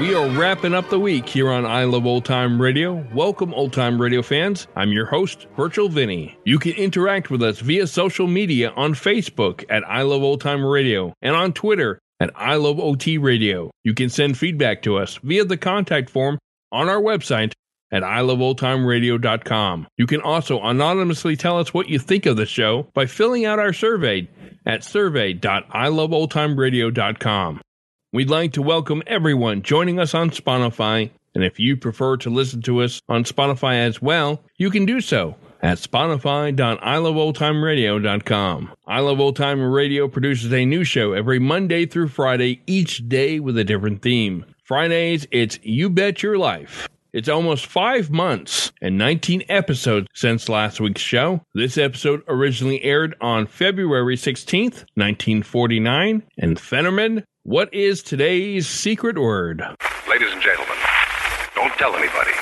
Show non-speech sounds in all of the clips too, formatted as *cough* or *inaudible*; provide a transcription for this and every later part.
We are wrapping up the week here on I Love Old Time Radio. Welcome, old time radio fans. I'm your host, Virtual Vinny. You can interact with us via social media on Facebook at I Love Old Time Radio and on Twitter at I Love OT Radio. You can send feedback to us via the contact form on our website at iloveoldtimeradio.com. You can also anonymously tell us what you think of the show by filling out our survey at survey.iloveoldtimeradio.com. We'd like to welcome everyone joining us on Spotify, and if you prefer to listen to us on Spotify as well, you can do so at spotify.iloveoldtimeradio.com. I Love Old Time Radio produces a new show every Monday through Friday, each day with a different theme. Fridays, it's You Bet Your Life. It's almost five months and 19 episodes since last week's show. This episode originally aired on February 16th, 1949. And Fenneman, what is today's secret word? Ladies and gentlemen, don't tell anybody.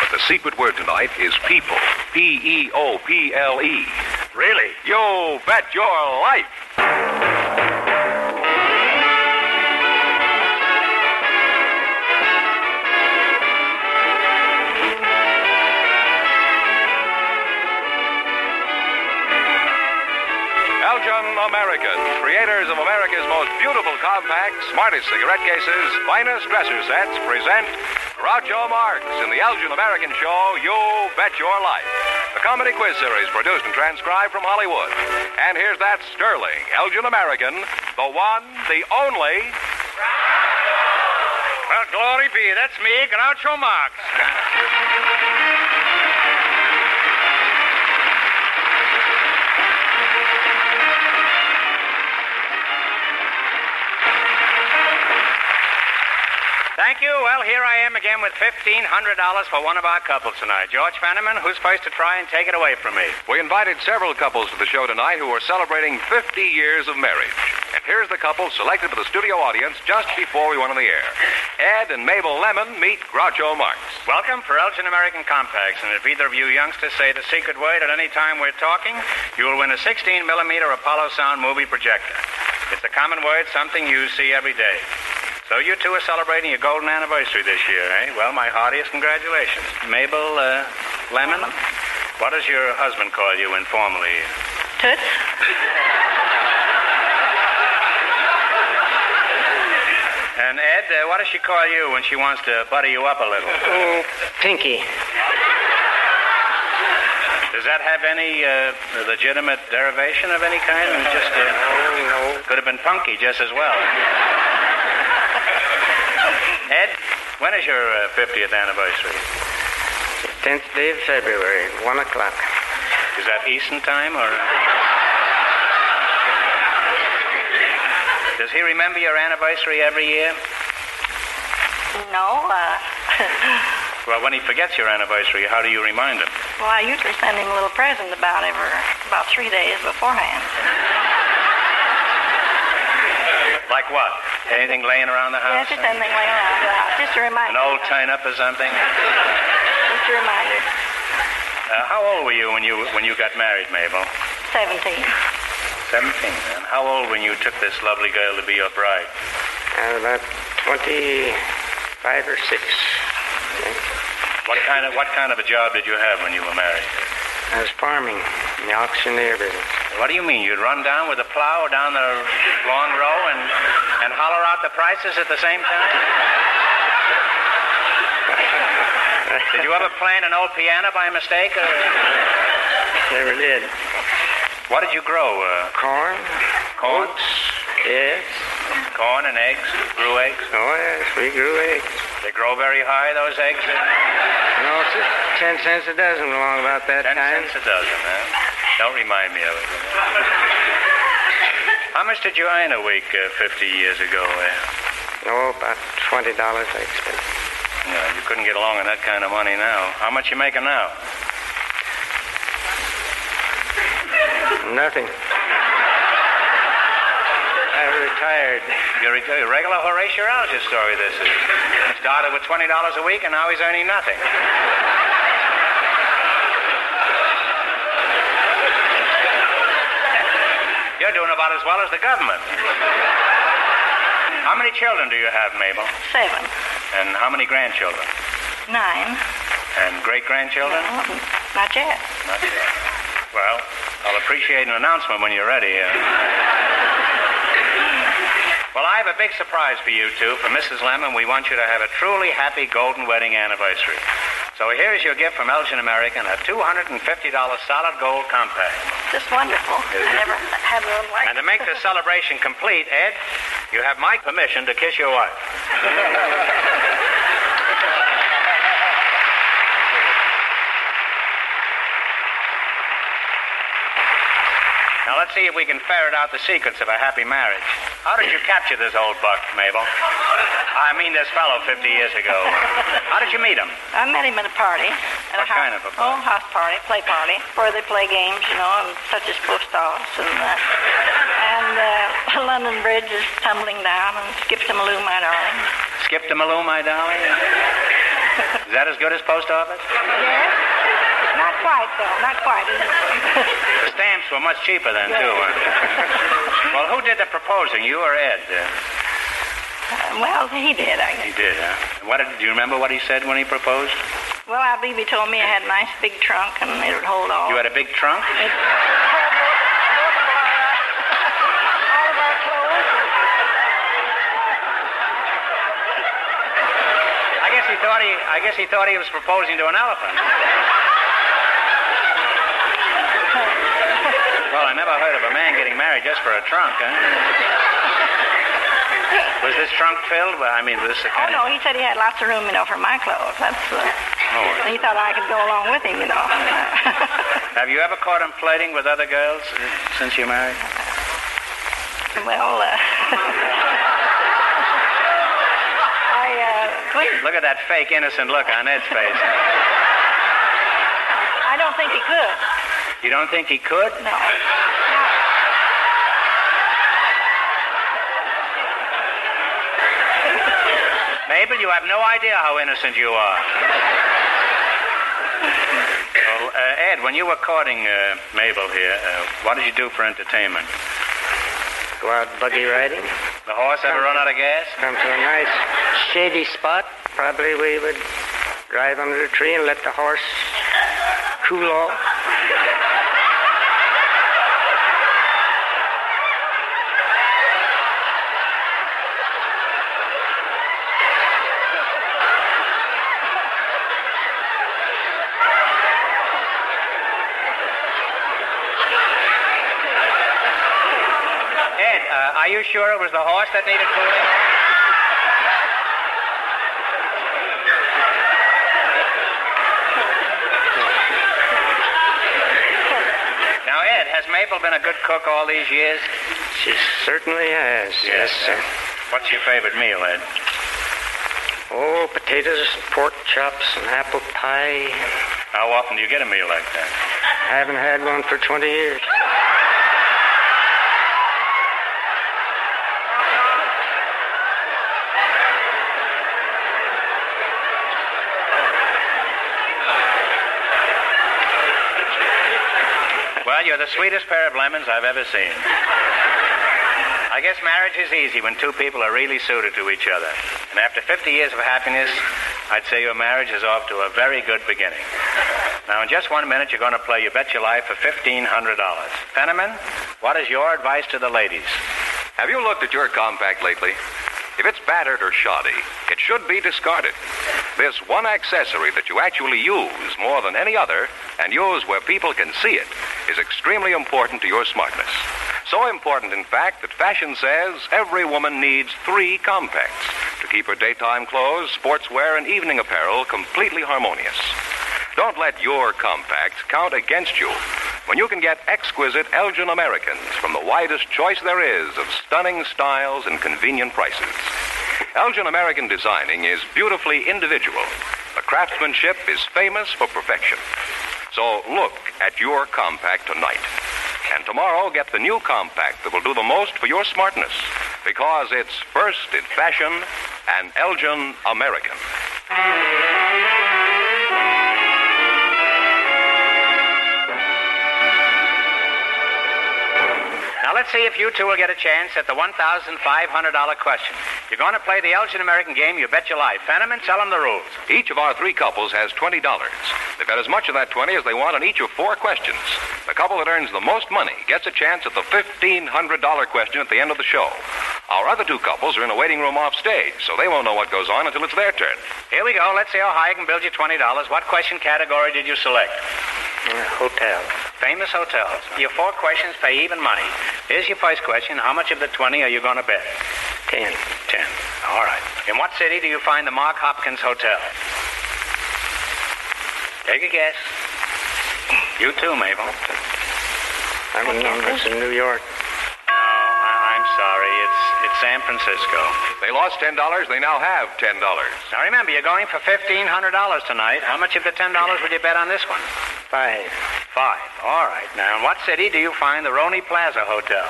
But the secret word tonight is people. P E O P L E. Really? You bet your life. Compact, cigarette cases, finest dresser sets, present Groucho Marx in the Elgin American show, You Bet Your Life. The comedy quiz series produced and transcribed from Hollywood. And here's that sterling Elgin American, the one, the only. Well, glory be, that's me, Groucho Marx. *laughs* Thank you. Well, here I am again with $1,500 for one of our couples tonight. George Fenneman, who's supposed to try and take it away from me? We invited several couples to the show tonight who are celebrating 50 years of marriage. And here's the couple selected for the studio audience just before we went on the air. Ed and Mabel Lemon meet Groucho Marx. Welcome for Elgin American Compacts, and if either of you youngsters say the secret word at any time we're talking, you will win a 16 millimeter Apollo Sound movie projector. It's a common word, something you see every day. So you two are celebrating your golden anniversary this year, eh? Well, my heartiest congratulations. Mabel uh, Lemon, what does your husband call you informally? Toots? And Ed, uh, what does she call you when she wants to butter you up a little? Mm, Pinky. Does that have any uh, legitimate derivation of any kind? Or Just uh, no. could have been punky just as well. Ed, when is your uh, 50th anniversary? 10th day of February, 1 o'clock. Is that Eastern time or? Does he remember your anniversary every year? No, uh, *laughs* Well, when he forgets your anniversary, how do you remind him? well, I usually send him a little present about every, about three days beforehand. Like what? Anything laying around the house? Yeah, house? just anything laying around the house. Just a reminder. An old turn up or something? Just a reminder. Uh, how old were you when you when you got married, Mabel? 17. Seventeen. And how old when you took this lovely girl to be your bride? Uh, about 25 or 6. What kind of what kind of a job did you have when you were married? I was farming in the auctioneer business. What do you mean? You'd run down with a plow down the long row and and holler out the prices at the same time? *laughs* Did you ever plant an old piano by mistake? Or... Never did. What did you grow? Uh, Corn. corn? Yes. Corn and eggs? Grew eggs? Oh, yes, we grew eggs. They grow very high, those eggs? Ten cents a dozen along about that Ten time. cents a dozen, huh? Don't remind me of it. How much did you earn a week uh, 50 years ago? Uh, Oh, about twenty dollars, I expect. no, you couldn't get along on that kind of money now. How much you making now? Nothing. I retired. You're a a regular Horatio Alger story, this is. Started with $20 a week, and now he's earning nothing. You're doing about as well as the government. How many children do you have, Mabel? Seven. And how many grandchildren? Nine. And great grandchildren? No, not yet. Not yet. Well, I'll appreciate an announcement when you're ready. Uh... Well, I have a big surprise for you two. For Mrs. Lemon, we want you to have a truly happy golden wedding anniversary. So here's your gift from Elgin American, a $250 solid gold compact. Just wonderful. I never had one like And to make the celebration complete, Ed, you have my permission to kiss your wife. *laughs* let's see if we can ferret out the secrets of a happy marriage. How did you capture this old buck, Mabel? I mean this fellow 50 years ago. How did you meet him? I met him at a party. At What a house, kind of a party? Oh, house party, play party, where they play games, you know, and such as post-offs and that. And uh, *laughs* London Bridge is tumbling down, and skip to My Lou, my darling. Skip to My Lou, my darling? Is that as good as post office? Yes. Not quite, though. Not quite. The stamps were much cheaper then, too, weren't they? *laughs* well, who did the proposing, you or Ed? Uh, well, he did, I guess. he did, huh? What did, do you remember what he said when he proposed? Well, I believe he told me I had a nice big trunk, and it would hold all. You had a big trunk? It hold both of our, all of our clothes. I guess he thought he I guess he thought he was proposing to an elephant. Well, I never heard of a man getting married just for a trunk, huh? Was this trunk filled? Well, I mean, was this the Oh kind no, of... he said he had lots of room, you know, for my clothes. That's. Uh, Oh. he thought I could go along with him, you know. *laughs* Have you ever caught him flirting with other girls uh, since you married? well, uh, *laughs* I uh, couldn't. Look at that fake innocent look on Ed's face. I don't think he could. You don't think he could? No. no. Mabel, you have no idea how innocent you are. well, uh, Ed, when you were courting uh, Mabel here, uh, what did you do for entertainment? Go out buggy riding. The horse ever run out of gas? Come to a nice shady spot. Probably we would drive under a tree and let the horse cool off. Ed, uh, are you sure it was the horse that needed cooling? now, Ed, has Mabel been a good cook all these years? She certainly has. Yes, sir. What's your favorite meal, Ed? Oh, potatoes, pork chops, and apple pie. How often do you get a meal like that? I haven't had one for 20 years. Well, you're the sweetest pair of lemons I've ever seen. I guess marriage is easy when two people are really suited to each other. And after 50 years of happiness, I'd say your marriage is off to a very good beginning. Now, in just one minute, you're going to play You Bet Your Life for $1,500. Fenneman, what is your advice to the ladies? Have you looked at your compact lately? If it's battered or shoddy, it should be discarded. There's one accessory that you actually use more than any other and use where people can see it. Is extremely important to your smartness. So important, in fact, that fashion says every woman needs three compacts to keep her daytime clothes, sportswear, and evening apparel completely harmonious. Don't let your compacts count against you when you can get exquisite Elgin Americans from the widest choice there is of stunning styles and convenient prices. Elgin American designing is beautifully individual. The craftsmanship is famous for perfection. So look at your compact tonight. And tomorrow, get the new compact that will do the most for your smartness because it's first in fashion and Elgin American. Now let's see if you two will get a chance at the $1,500 question. You're going to play the Elgin American game, you bet your life. Fenneman, tell them the rules. Each of our three couples has $20. They bet as much of that 20 as they want on each of four questions. The couple that earns the most money gets a chance at the $1,500 question at the end of the show. Our other two couples are in a waiting room off stage, so they won't know what goes on until it's their turn. Here we go. Let's see how high I can build you $20. What question category did you select? Uh, hotel. Famous hotels. Your four questions pay even money. Here's your first question. How much of the 20 are you going to bet? Ten. 10. All right. In what city do you find the Mark Hopkins Hotel? Take a guess. You too, Mabel. I remember it's in New York. No, I- I'm sorry. It's it's San Francisco. They lost $10. They now have $10. Now remember, you're going for fifteen hundred dollars tonight. How much of the ten dollars would you bet on this one? Five. Five. All right. Now, in what city do you find the Roney Plaza Hotel?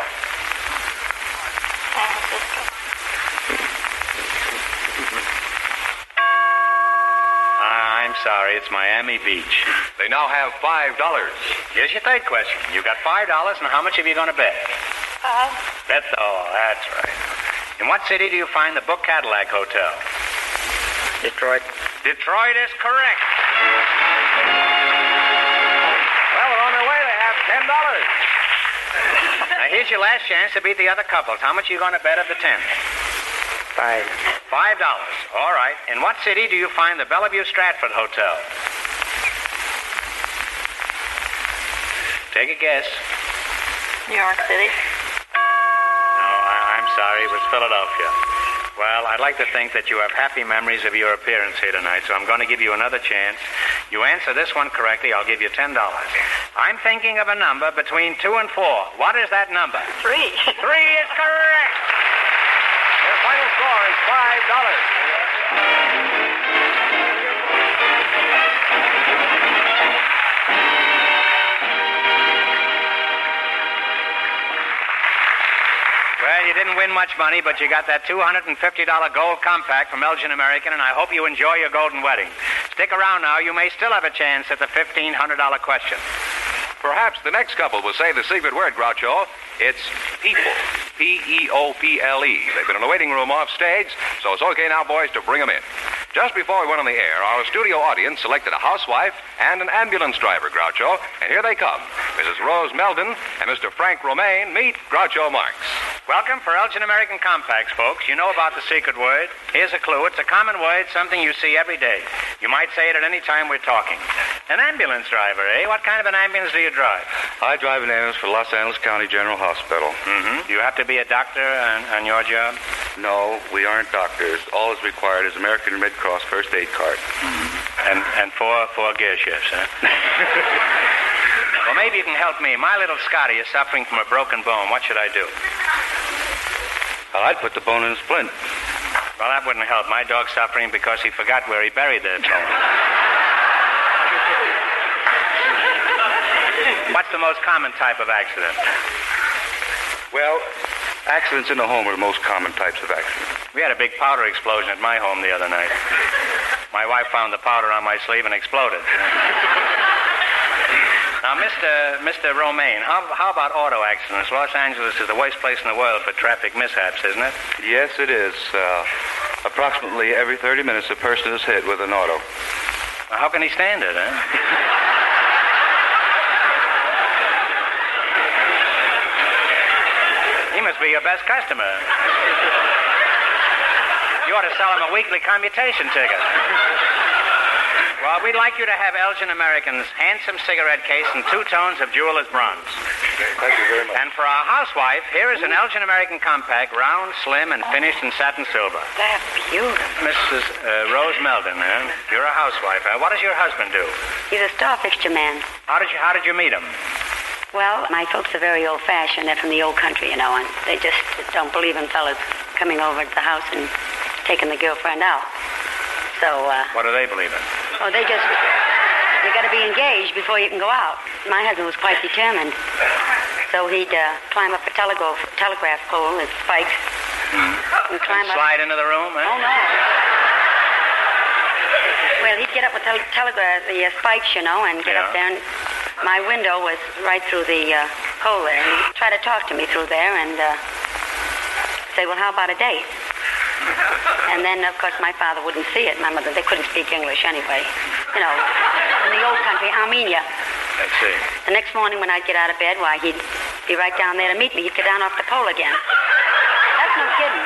San Francisco. Ah, I'm sorry. It's Miami Beach. They now have $5. Here's your third question. You've got five dollars, and how much are you going to bet? Five. Bet. Oh, that's right. In what city do you find the Book Cadillac Hotel? Detroit. Detroit is correct. Now here's your last chance to beat the other couples. How much are you going to bet of the ten? Five. Five dollars. All right. In what city do you find the Bellevue Stratford Hotel? Take a guess. New York City. No, I, I'm sorry. It was Philadelphia. Well, I'd like to think that you have happy memories of your appearance here tonight, so I'm going to give you another chance. You answer this one correctly, I'll give you $10. I'm thinking of a number between two and four. What is that number? Three. *laughs* Three is correct. Their final score is $5. Well, you didn't win much money, but you got that $250 gold compact from Elgin American, and I hope you enjoy your golden wedding. Stick around now. You may still have a chance at the $1,500 question. Perhaps the next couple will say the secret word, Groucho. It's people. P E O P L E. They've been in the waiting room off stage, so it's okay now, boys, to bring them in. Just before we went on the air, our studio audience selected a housewife and an ambulance driver, Groucho, and here they come. Mrs. Rose Meldon and Mr. Frank Romaine meet Groucho Marx. Welcome for Elgin American Compacts, folks. You know about the secret word. Here's a clue. It's a common word, something you see every day. You might say it at any time we're talking. An ambulance driver, eh? What kind of an ambulance do you drive? I drive an ambulance for Los Angeles County General Hospital. Mm-hmm. Do you have to be a doctor on, on your job? No, we aren't doctors. All is required is American Red Cross first aid card. And and four four gear shifts, huh? *laughs* well, maybe you can help me. My little Scotty is suffering from a broken bone. What should I do? Well, I'd put the bone in a splint. Well, that wouldn't help. My dog's suffering because he forgot where he buried the bone. What's the most common type of accident? Well, accidents in the home are the most common types of accidents. We had a big powder explosion at my home the other night. My wife found the powder on my sleeve and exploded. Now, Mr. Mr. Romaine, how, how about auto accidents? Los Angeles is the worst place in the world for traffic mishaps, isn't it? Yes, it is. Uh, approximately every 30 minutes, a person is hit with an auto. Now, how can he stand it, huh? *laughs* he must be your best customer. You ought to sell him a weekly commutation ticket. Well, we'd like you to have Elgin American's handsome cigarette case and two tones of jeweler's bronze. Thank you very much. And for our housewife, here is an Elgin American compact, round, slim, and finished in satin silver. That's beautiful. Mrs. Uh, Rose Meldon, huh? You're a housewife, huh? What does your husband do? He's a star fixture man. How did you How did you meet him? Well, my folks are very old fashioned. They're from the old country, you know, and they just don't believe in fellas coming over to the house and taking the girlfriend out. So, uh, What do they believe in? oh, they just, you gotta be engaged before you can go out. My husband was quite determined. So he'd uh, climb up a telegraph, telegraph pole with spikes and climb up. Slide into the room, huh? Oh, no. Well, he'd get up with tel- telegraph, the uh, spikes, you know, and get up there. And my window was right through the uh, hole there. And he'd try to talk to me through there and uh, say, well, how about a date? And then, of course, my father wouldn't see it. My mother, they couldn't speak English anyway. You know, in the old country, Armenia. Let's see. The next morning when I'd get out of bed, why, he'd be right down there to meet me. He'd get down off the pole again. That's no kidding.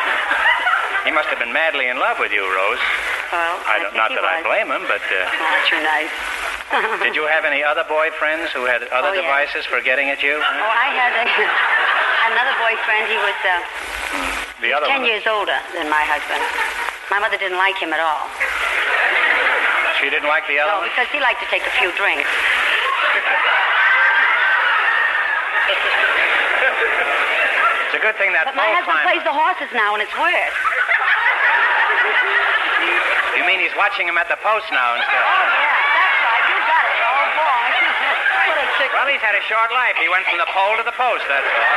He must have been madly in love with you, Rose. Well, I don't, think not he that I blame him, but uh, Oh, that's nice. *laughs* did you have any other boyfriends who had other Oh, yeah. devices for getting at you? Oh, I had a, *laughs* another boyfriend. He was uh, The other ten one. years older than my husband. My mother didn't like him at all. She didn't like the other No, one? because he liked to take a few drinks. It's a good thing that But my husband climber- plays the horses now, and it's worse. You mean he's watching him at the post now instead? Oh, yeah, that's right. You got it. Oh, boy. What. Well, he's had a short life. He went from the pole to the post, that's all.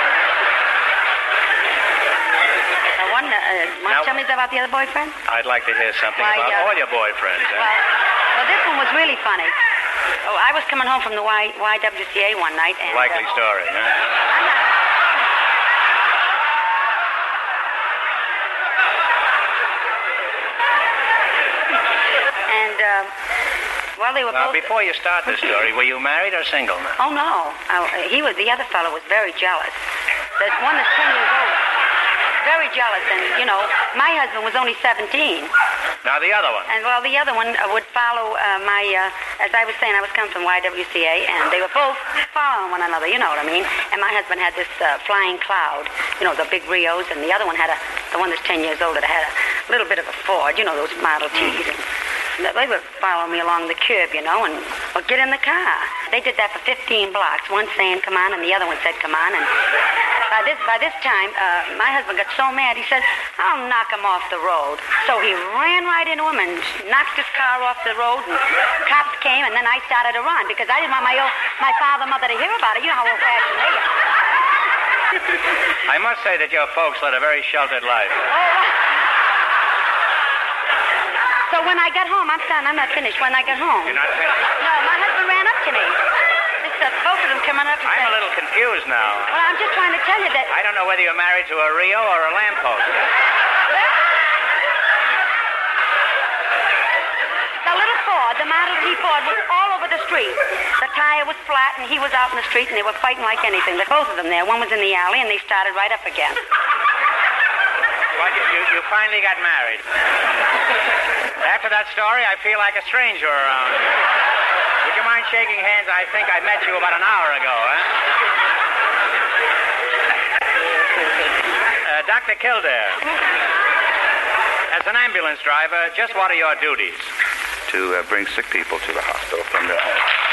I wonder, uh, want Now- to tell me about the other boyfriend? I'd like to hear something Why, about uh, all your boyfriends. eh? Well, well, this one was really funny. Oh, I was coming home from the y- YWCA one night, and... Likely uh, story, huh? And, uh, well, they were Now, both... before you start this story, were you married or single now? Oh, no. Uh, he was, the other fellow was very jealous. There's one that's 10 years older. Very jealous, and, you know, my husband was only 17. Now, the other one. And, well, the other one uh, would follow uh, my, uh, as I was saying, I was coming from YWCA, and they were both following one another, you know what I mean? And my husband had this uh, flying cloud, you know, the big Reos, and the other one had a, the one that's 10 years older, that had a little bit of a Ford, you know, those Model Ts. And they would follow me along the curb, you know, and or get in the car. They did that for 15 blocks. One saying "come on," and the other one said "come on." And by this by this time, uh, my husband got so mad. He said, "I'll knock him off the road." So he ran right into him and knocked his car off the road. And cops came, and then I started to run because I didn't want my old, my father, mother to hear about it. You know how old-fashioned they are. I must say that your folks led a very sheltered life. So when I got home, I'm done. I'm not finished. When I got home, You're not finished? no, my husband ran up to me. Uh, both of them coming up and I'm saying, a little confused now. Well, I'm just trying to tell you that. I don't know whether you're married to a Reo or a lamppost. The little Ford, the Model T Ford, was all over the street. The tire was flat, and he was out in the street, and they were fighting like anything. The both of them there. One was in the alley, and they started right up again. Well, you, you finally got married. After that story, I feel like a stranger around. Would you mind shaking hands? I think I met you about an hour ago, huh? Uh, Dr. Kildare. As an ambulance driver, just what are your duties? To uh, bring sick people to the hospital from their homes.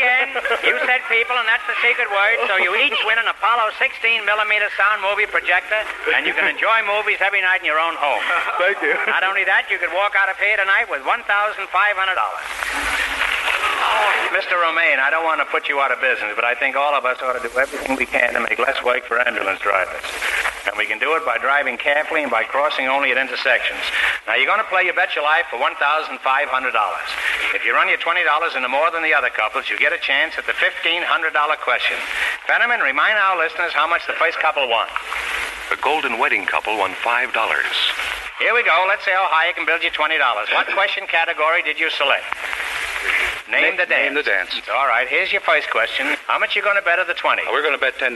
Again. You said people, and that's the secret word. So you each win an Apollo 16 millimeter sound movie projector, and you can enjoy movies every night in your own home. Thank you. Not only that, you could walk out of here tonight with $1,500. Mr. Romaine, I don't want to put you out of business, but I think all of us ought to do everything we can to make less work for ambulance drivers. And we can do it by driving carefully and by crossing only at intersections. Now, you're going to play You Bet Your Life for $1,500. If you run your $20 into more than the other couples, you get a chance at the $1,500 question. Fenneman, remind our listeners how much the first couple won. The golden wedding couple won $5. Here we go. Let's see how high you can build your $20. What question category did you select? Name the dance. Name the dance. All right, here's your first question. How much you going to bet of the 20? We're going to bet $10.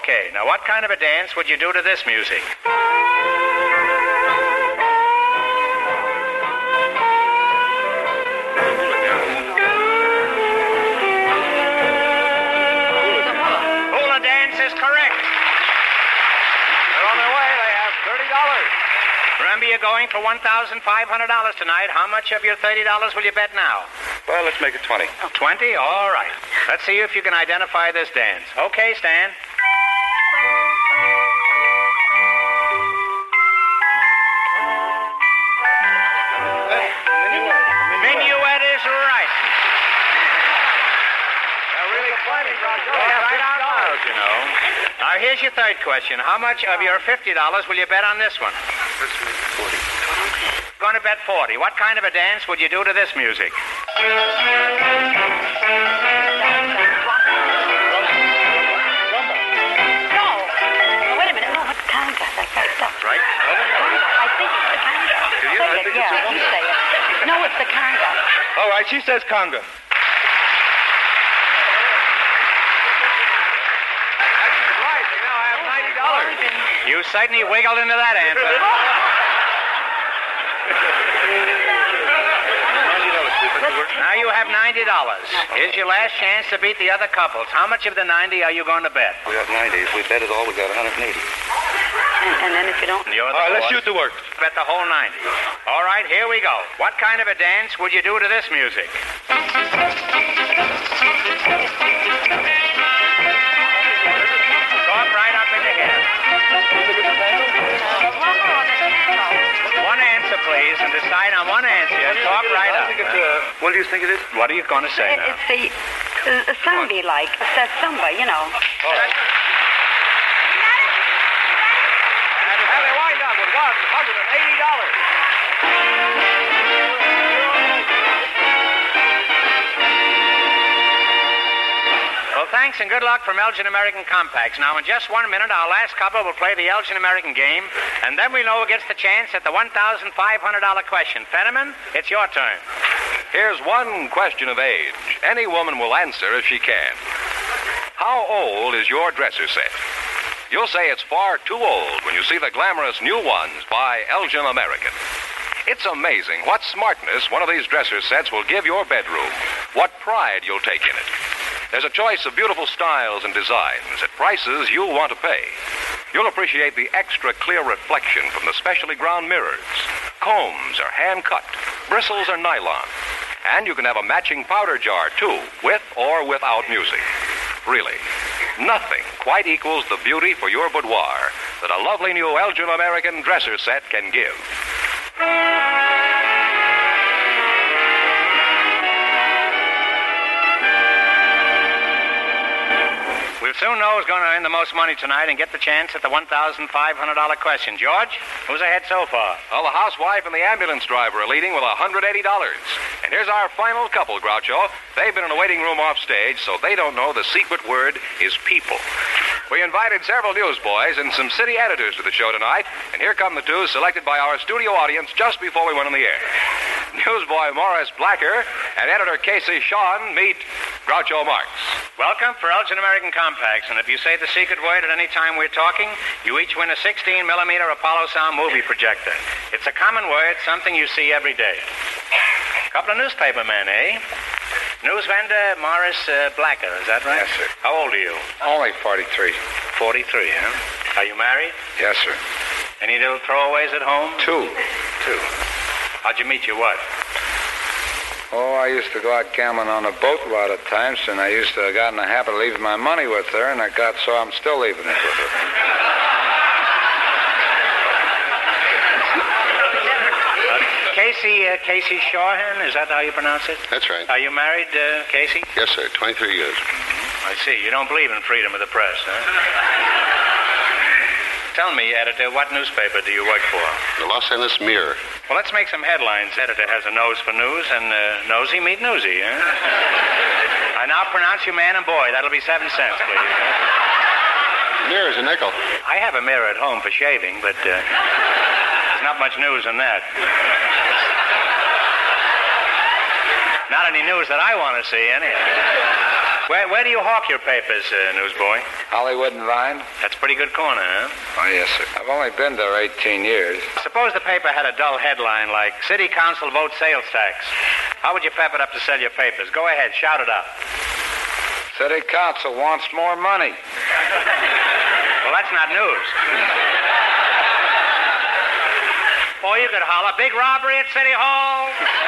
Okay, now what kind of a dance would you do to this music? You're going for $1,500 tonight. How much of your $30 will you bet now? Well, let's make it 20. 20? All right. Let's see if you can identify this dance. Okay, Stan. Minuet is right. They're really plenty, right out loud, you know. Now, here's your third question. How much of your $50 will you bet on this one? Let's make it 40. Going to bet 40. What kind of a dance would you do to this music? No. Wait a minute. No, what's conga? Like. Right? I think it's the conga. Do you? I think it's yeah, the you conga. say it. No, it's the conga. All right, she says conga. Right. They now have $90. You certainly wiggled into that answer. Now you have $90. Here's your last chance to beat the other couples. How much of the 90 are you going to bet? We got 90. If we bet it all, we got 180. And then if you don't. You're the All right, let's shoot the work. Bet the whole 90. All right, here we go. What kind of a dance would you do to this music? Decide on one answer. Talk right up. uh, what do you think it is? What are you going to say It, now? it's the uh, Sunday like. It's that samba, you know. And they wind up with $180. Well, thanks and good luck from Elgin American Compacts. Now, in just one minute, our last couple will play the Elgin American game, and then we know who gets the chance at the $1,500 question. Fenneman, it's your turn. Here's one question of age. Any woman will answer if she can. How old is your dresser set? You'll say it's far too old when you see the glamorous new ones by Elgin American. It's amazing what smartness one of these dresser sets will give your bedroom, what pride you'll take in it. There's a choice of beautiful styles and designs at prices you'll want to pay. You'll appreciate the extra clear reflection from the specially ground mirrors. Combs are hand cut, bristles are nylon. And you can have a matching powder jar, too, with or without music. Really, nothing quite equals the beauty for your boudoir that a lovely new Elgin American dresser set can give. Who's going to earn the most money tonight and get the chance at the $1,500 question. George, who's ahead so far? Well, the housewife and the ambulance driver are leading with $180. And here's our final couple, Groucho. They've been in a waiting room off stage, so they don't know the secret word is people. We invited several newsboys and some city editors to the show tonight, and here come the two selected by our studio audience just before we went on the air. Newsboy Morris Blacker and editor Casey Shawhan meet Groucho Marx. Welcome for Elgin American Compacts, and if you say the secret word at any time we're talking, you each win a 16 millimeter Apollo Sound movie projector. It's a common word, something you see every day. Couple of newspaper men, eh? News vendor Morris uh, Blacker, is that right? Yes, sir. How old are you? Only 43. 43, huh? Are you married? Yes, sir. Any little throwaways at home? Two. Two. How'd you meet your wife? Oh, I used to go out gambling on a boat a lot of times, and I used to have gotten the habit of leaving my money with her, and I got so I'm still leaving it with her. Casey, uh, Casey Shawhan, is that how you pronounce it? That's right. Are you married, uh, Casey? Yes, sir. 23 years. I see. You don't believe in freedom of the press, huh? *laughs* Tell me, editor, what newspaper do you work for? The Los Angeles Mirror. Well, let's make some headlines. Editor has a nose for news, and uh, nosy meet newsy, huh? *laughs* I now pronounce you man and boy. That'll be seven cents, please. Mirror's a nickel. I have a mirror at home for shaving, but uh, there's not much news in that. Not any news that I want to see, anyhow. Where, where do you hawk your papers, uh, newsboy? Hollywood and Vine? That's a pretty good corner, huh? Oh, yes, sir. I've only been there 18 years. Suppose the paper had a dull headline like City Council votes sales tax. How would you pep it up to sell your papers? Go ahead, shout it out. City Council wants more money. Well, that's not news. Or you could holler, big robbery at City Hall. *laughs*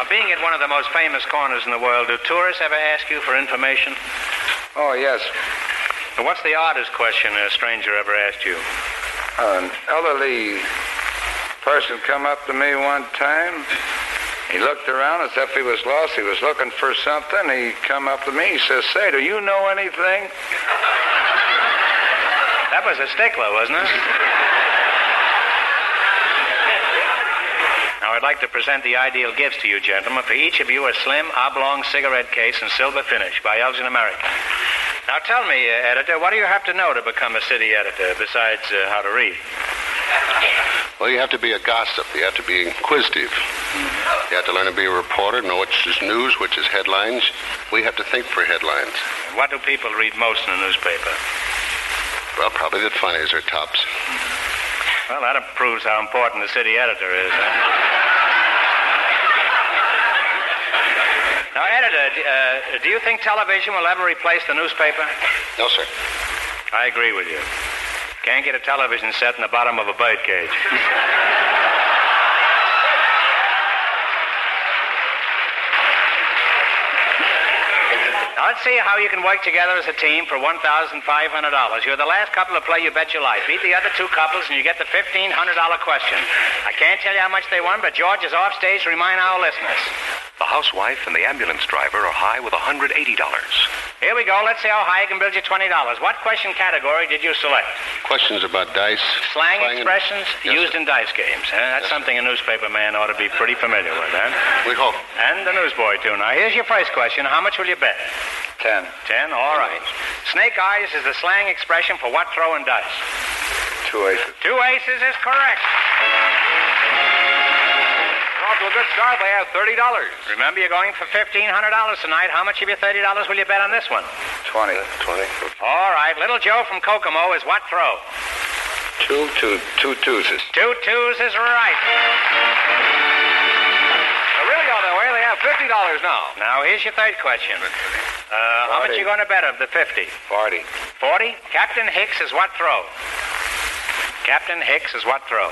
Now, being at one of the most famous corners in the world, do tourists ever ask you for information? Oh, yes. And what's the oddest question a stranger ever asked you? An elderly person come up to me one time. He looked around as if he was lost. He was looking for something. He come up to me. He says, "Say, do you know anything?" That was a stickler, wasn't it? Now, I'd like to present the ideal gifts to you, gentlemen. For each of you, a slim, oblong cigarette case in silver finish by Elgin American. Now, tell me, uh, editor, what do you have to know to become a city editor besides uh, how to read? Well, you have to be a gossip. You have to be inquisitive. You have to learn to be a reporter, know which is news, which is headlines. We have to think for headlines. What do people read most in a newspaper? Well, probably the funnies are tops. Well, that proves how important the city editor is. Huh? Now, uh, do you think television will ever replace the newspaper? No, sir. I agree with you. Can't get a television set in the bottom of a bird cage. Now, let's see how you can work together as a team for $1,500. You're the last couple to play You Bet Your Life. Beat the other two couples, and you get the $1,500 question. I can't tell you how much they won, but George is off stage to remind our listeners. The housewife and the ambulance driver are high with $180. Here we go. Let's see how high I can build you $20. What question category did you select? Questions about dice. Slang playing- expressions Yes, used sir. in dice games. Huh? That's something a newspaper man ought to be pretty familiar with, huh? We hope. And the newsboy, too. Now, here's your first question. How much will you bet? Ten. Ten? All right. Snake eyes is the slang expression for what throw in dice? Two aces. Two aces is correct. Off to a good start. They have $30. Remember, you're going for $1,500 tonight. How much of your $30 will you bet on this one? Twenty. Twenty. All right. Little Joe from Kokomo is what throw? Two, two, two twoses. Two twos is right. They're really on their way. They have $50 now. Now, here's your third question. Uh, how much Forty. you going to bet of the 50? Forty. 40? Captain Hicks is what throw? Captain Hicks is what throw?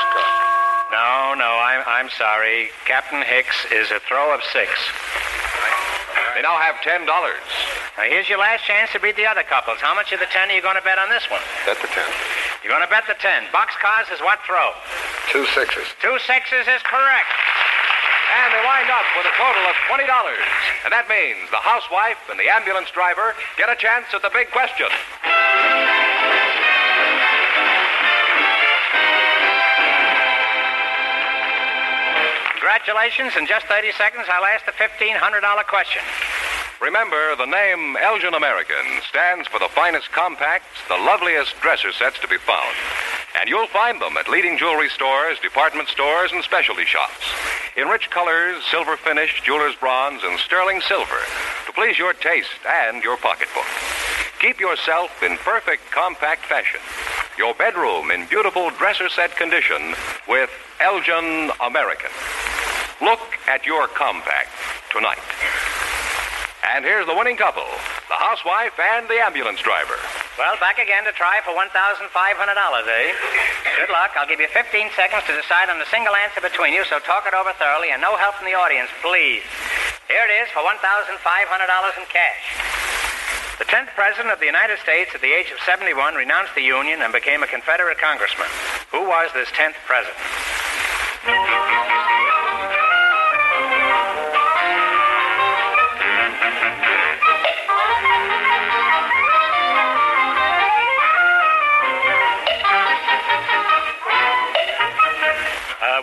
Oscar. No, no, I'm, I'm sorry. Captain Hicks is a throw of six. They now have $10. Now, here's your last chance to beat the other couples. How much of the 10 are you going to bet on this one? Bet the ten. You're going to bet the 10. Boxcars is what throw? Two sixes. Two sixes is correct. And they wind up with a total of $20. And that means the housewife and the ambulance driver get a chance at the big question. Congratulations. In just 30 seconds, I'll ask the $1,500 question. Remember, the name Elgin American stands for the finest compacts, the loveliest dresser sets to be found. And you'll find them at leading jewelry stores, department stores, and specialty shops. In rich colors, silver finish, jeweler's bronze, and sterling silver to please your taste and your pocketbook. Keep yourself in perfect compact fashion. Your bedroom in beautiful dresser set condition with Elgin American. Look at your compact tonight. And here's the winning couple the housewife and the ambulance driver. Well, back again to try for $1,500, eh? Good luck. I'll give you 15 seconds to decide on a single answer between you, so talk it over thoroughly and no help from the audience, please. Here it is for $1,500 in cash. The 10th President of the United States at the age of 71 renounced the Union and became a Confederate congressman. Who was this 10th President?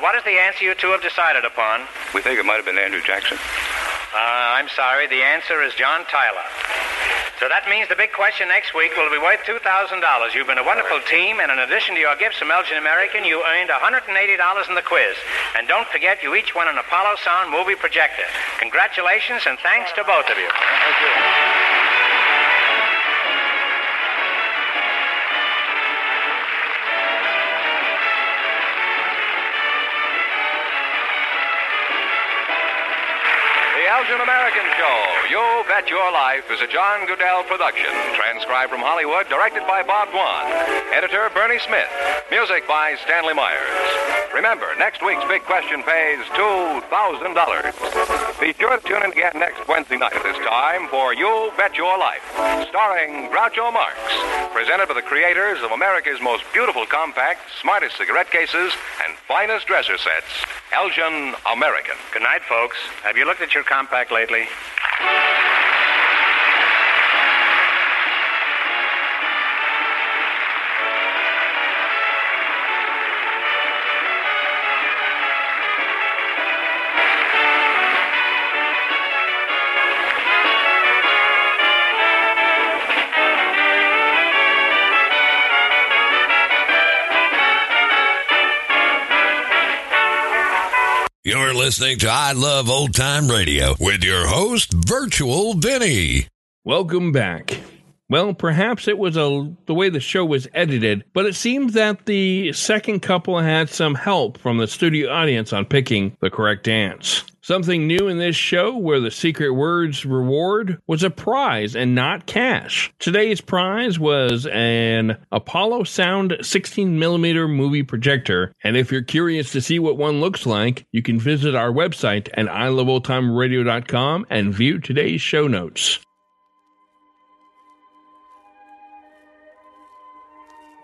What is the answer you two have decided upon? We think it might have been Andrew Jackson. Uh, I'm sorry. The answer is John Tyler. So that means the big question next week will be worth $2,000. You've been a wonderful team, and in addition to your gifts from Elgin American, you earned $180 in the quiz. And don't forget, you each won an Apollo Sound movie projector. Congratulations, and thanks to both of you. Thank you. The Elgin American Show, You Bet Your Life, is a John Guedel production. Transcribed from Hollywood, directed by Bob Dwan. Editor Bernie Smith. Music by Stanley Myers. Remember, next week's big question pays $2,000. Be sure to tune in again next Wednesday night at this time for You Bet Your Life, starring Groucho Marx. Presented by the creators of America's most beautiful compact, smartest cigarette cases, and finest dresser sets, Elgin American. Good night, folks. Have you looked at your compact lately? Listening to I Love Old Time Radio with your host, Virtual Vinny. Welcome back. Well, perhaps it was a the way the show was edited, but it seems that the second couple had some help from the studio audience on picking the correct dance. Something new in this show where the secret words reward was a prize and not cash. Today's prize was an Apollo Sound 16mm movie projector, and if you're curious to see what one looks like, you can visit our website at iloveoldtimeradio.com and view today's show notes.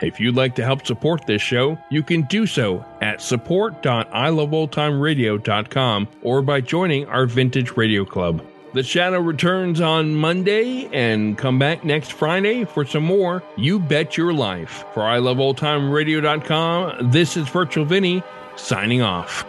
If you'd like to help support this show, you can do so at support.iloveoldtimeradio.com or by joining our Vintage Radio Club. The Shadow returns on Monday and come back next Friday for some more You Bet Your Life. For iloveoldtimeradio.com, this is Virtual Vinny signing off.